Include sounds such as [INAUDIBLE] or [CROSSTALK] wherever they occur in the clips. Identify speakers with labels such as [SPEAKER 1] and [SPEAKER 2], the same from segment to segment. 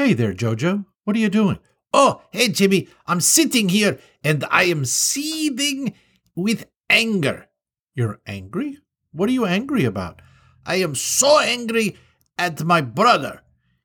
[SPEAKER 1] Hey there, Jojo. What are you doing?
[SPEAKER 2] Oh, hey, Jimmy. I'm sitting here and I am seething with anger.
[SPEAKER 1] You're angry? What are you angry about?
[SPEAKER 2] I am so angry at my brother.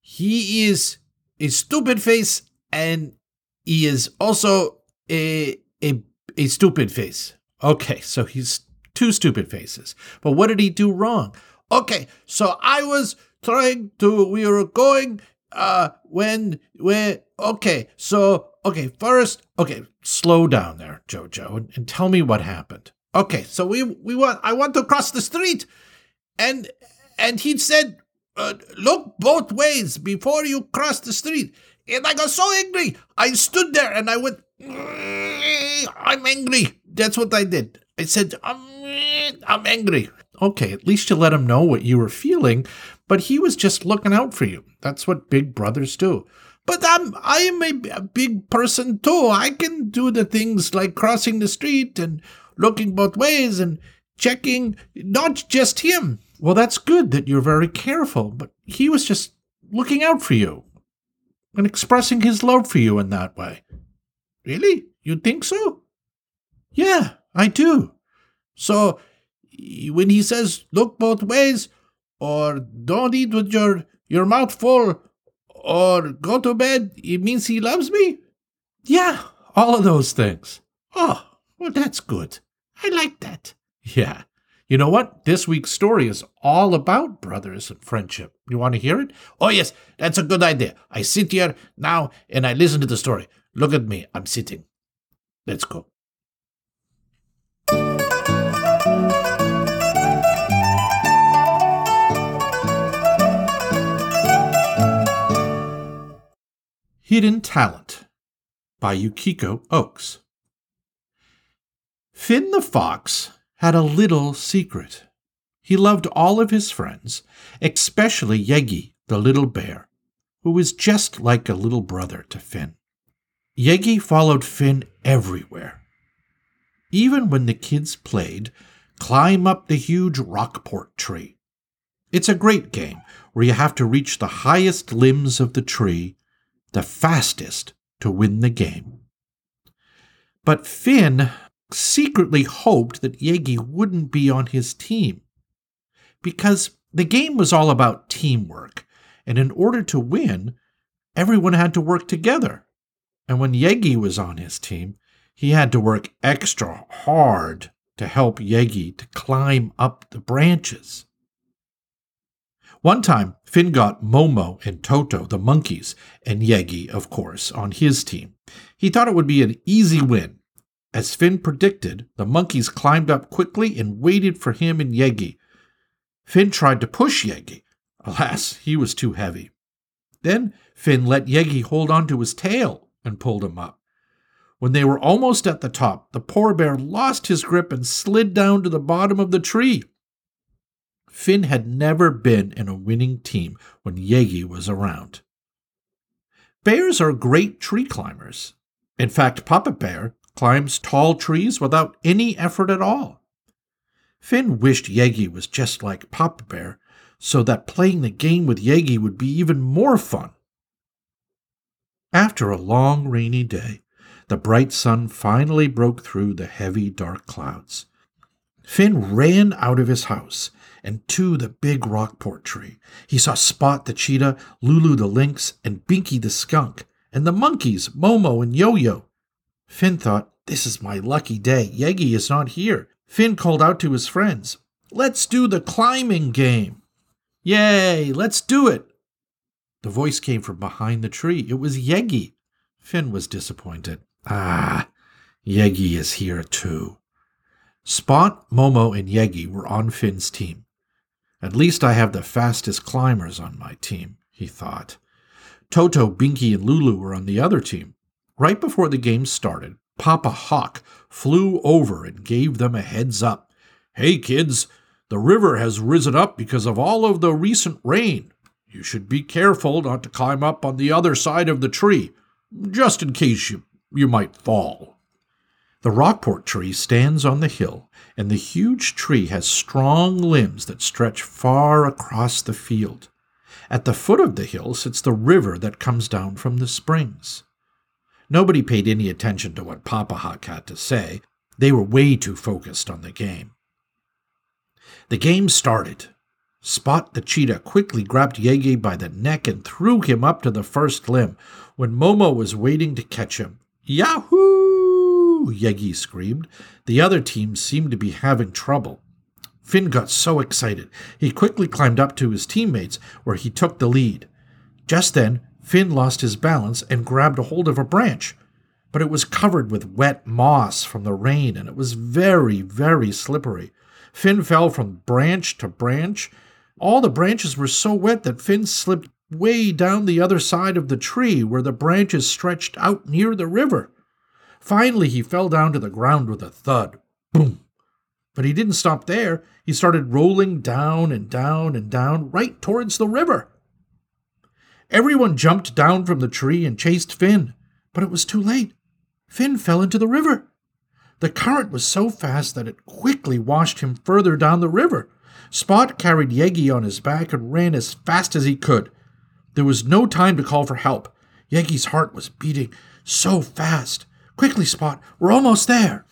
[SPEAKER 2] He is a stupid face and he is also a a a stupid face.
[SPEAKER 1] Okay, so he's two stupid faces. But what did he do wrong?
[SPEAKER 2] Okay, so I was trying to we were going uh when when okay, so okay, first okay,
[SPEAKER 1] slow down there, Jojo, and, and tell me what happened.
[SPEAKER 2] Okay, so we we want I want to cross the street and and he said uh, look both ways before you cross the street. And I got so angry. I stood there and I went, I'm angry. That's what I did. I said, I'm, I'm angry.
[SPEAKER 1] Okay, at least you let him know what you were feeling, but he was just looking out for you. That's what big brothers do.
[SPEAKER 2] But I'm I am a, a big person too. I can do the things like crossing the street and looking both ways and checking not just him.
[SPEAKER 1] Well, that's good that you're very careful, but he was just looking out for you and expressing his love for you in that way.
[SPEAKER 2] Really? You think so?
[SPEAKER 1] Yeah, I do.
[SPEAKER 2] So, when he says look both ways, or don't eat with your, your mouth full, or go to bed, it means he loves me?
[SPEAKER 1] Yeah, all of those things.
[SPEAKER 2] Oh, well, that's good. I like that.
[SPEAKER 1] Yeah. You know what? This week's story is all about brothers and friendship. You want to hear it?
[SPEAKER 2] Oh, yes, that's a good idea. I sit here now and I listen to the story. Look at me, I'm sitting. Let's go.
[SPEAKER 1] Hidden Talent by Yukiko Oaks. Finn the Fox had a little secret. He loved all of his friends, especially Yegi, the little bear, who was just like a little brother to Finn. Yegi followed Finn everywhere. Even when the kids played Climb Up the Huge Rockport Tree. It's a great game where you have to reach the highest limbs of the tree, the fastest, to win the game. But Finn secretly hoped that Yegi wouldn't be on his team. Because the game was all about teamwork, and in order to win, everyone had to work together. And when Yegi was on his team, he had to work extra hard to help Yegi to climb up the branches. One time, Finn got Momo and Toto, the monkeys, and Yegi, of course, on his team. He thought it would be an easy win, as Finn predicted, the monkeys climbed up quickly and waited for him and Yegi. Finn tried to push Yegi. Alas, he was too heavy. Then Finn let Yegi hold on to his tail and pulled him up. When they were almost at the top, the poor bear lost his grip and slid down to the bottom of the tree. Finn had never been in a winning team when Yegi was around. Bears are great tree climbers. In fact, Papa Bear climbs tall trees without any effort at all. Finn wished Yegi was just like Papa Bear, so that playing the game with Yegi would be even more fun. After a long rainy day, the bright sun finally broke through the heavy dark clouds. Finn ran out of his house and to the big rockport tree. He saw Spot the cheetah, Lulu the lynx, and Binky the skunk, and the monkeys, Momo and Yo Yo. Finn thought, This is my lucky day. Yegi is not here. Finn called out to his friends, Let's do the climbing game. Yay, let's do it. The voice came from behind the tree. It was Yegi. Finn was disappointed. Ah, Yegi is here too. Spot, Momo, and Yegi were on Finn's team. At least I have the fastest climbers on my team, he thought. Toto, Binky, and Lulu were on the other team. Right before the game started, Papa Hawk flew over and gave them a heads up. Hey, kids, the river has risen up because of all of the recent rain. You should be careful not to climb up on the other side of the tree, just in case you, you might fall. The Rockport tree stands on the hill, and the huge tree has strong limbs that stretch far across the field. At the foot of the hill sits the river that comes down from the springs. Nobody paid any attention to what Papa Hawk had to say. They were way too focused on the game. The game started. Spot the cheetah quickly grabbed Yegi by the neck and threw him up to the first limb when Momo was waiting to catch him. Yahoo! Yegi screamed. The other team seemed to be having trouble. Finn got so excited, he quickly climbed up to his teammates, where he took the lead. Just then, Finn lost his balance and grabbed a hold of a branch, but it was covered with wet moss from the rain and it was very, very slippery. Finn fell from branch to branch. All the branches were so wet that Finn slipped way down the other side of the tree where the branches stretched out near the river. Finally, he fell down to the ground with a thud. Boom! But he didn't stop there. He started rolling down and down and down right towards the river. Everyone jumped down from the tree and chased Finn, but it was too late. Finn fell into the river. The current was so fast that it quickly washed him further down the river. Spot carried Yegi on his back and ran as fast as he could. There was no time to call for help. Yegi's heart was beating so fast. Quickly, Spot, we're almost there.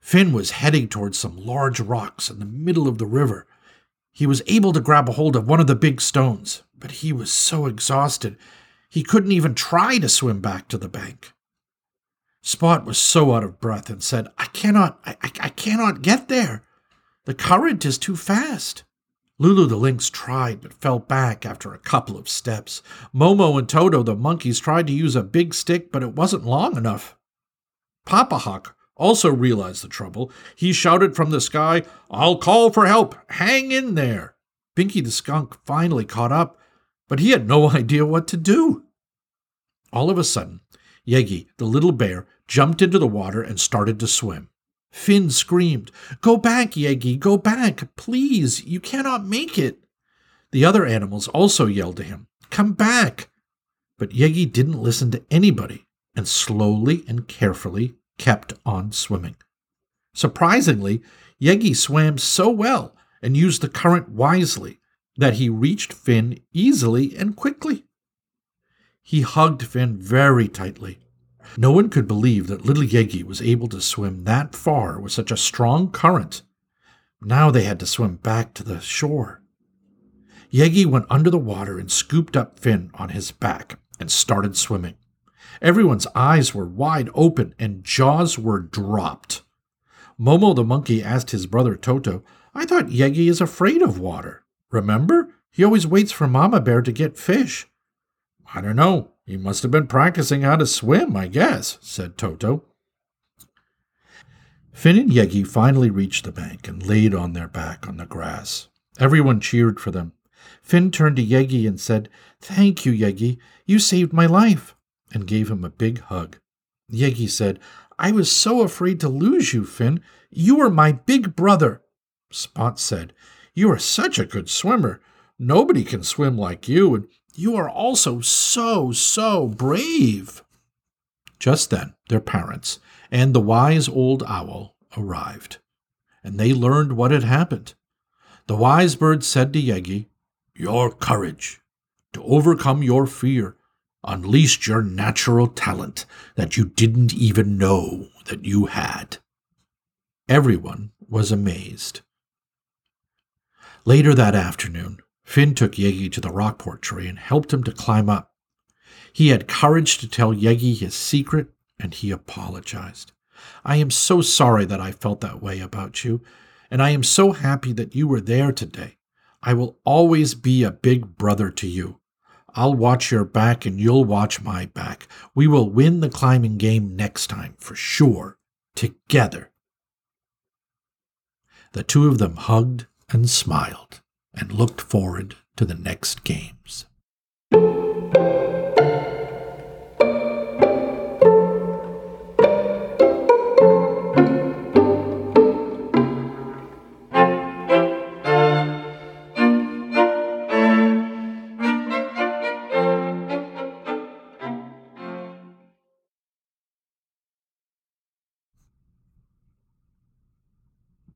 [SPEAKER 1] Finn was heading towards some large rocks in the middle of the river. He was able to grab a hold of one of the big stones, but he was so exhausted he couldn't even try to swim back to the bank. Spot was so out of breath and said, I cannot, I, I, I cannot get there. The current is too fast. Lulu the lynx tried but fell back after a couple of steps. Momo and Toto the monkeys tried to use a big stick, but it wasn't long enough. Papa Hawk also realized the trouble. He shouted from the sky, I'll call for help. Hang in there. Binky the skunk finally caught up, but he had no [LAUGHS] idea what to do. All of a sudden, Yegi, the little bear, jumped into the water and started to swim. Finn screamed, Go back, Yegi, go back, please, you cannot make it. The other animals also yelled to him, Come back. But Yegi didn't listen to anybody and slowly and carefully kept on swimming. Surprisingly, Yegi swam so well and used the current wisely that he reached Finn easily and quickly. He hugged Finn very tightly. No one could believe that little Yegi was able to swim that far with such a strong current. Now they had to swim back to the shore. Yegi went under the water and scooped up Finn on his back and started swimming. Everyone's eyes were wide open and jaws were dropped. Momo the monkey asked his brother Toto, I thought Yegi is afraid of water. Remember? He always waits for Mama Bear to get fish. I don't know. He must have been practicing how to swim, I guess, said Toto. Finn and Yegi finally reached the bank and laid on their back on the grass. Everyone cheered for them. Finn turned to Yegi and said, Thank you, Yegi. You saved my life and gave him a big hug. Yegi said, I was so afraid to lose you, Finn. You were my big brother. Spot said, You are such a good swimmer. Nobody can swim like you, and you are also so, so brave. Just then, their parents and the wise old owl arrived, and they learned what had happened. The wise bird said to Yegi, Your courage to overcome your fear unleashed your natural talent that you didn't even know that you had. Everyone was amazed. Later that afternoon, Finn took Yegi to the rockport tree and helped him to climb up. He had courage to tell Yegi his secret, and he apologized. I am so sorry that I felt that way about you, and I am so happy that you were there today. I will always be a big brother to you. I'll watch your back and you'll watch my back. We will win the climbing game next time, for sure, together. The two of them hugged and smiled and looked forward to the next games.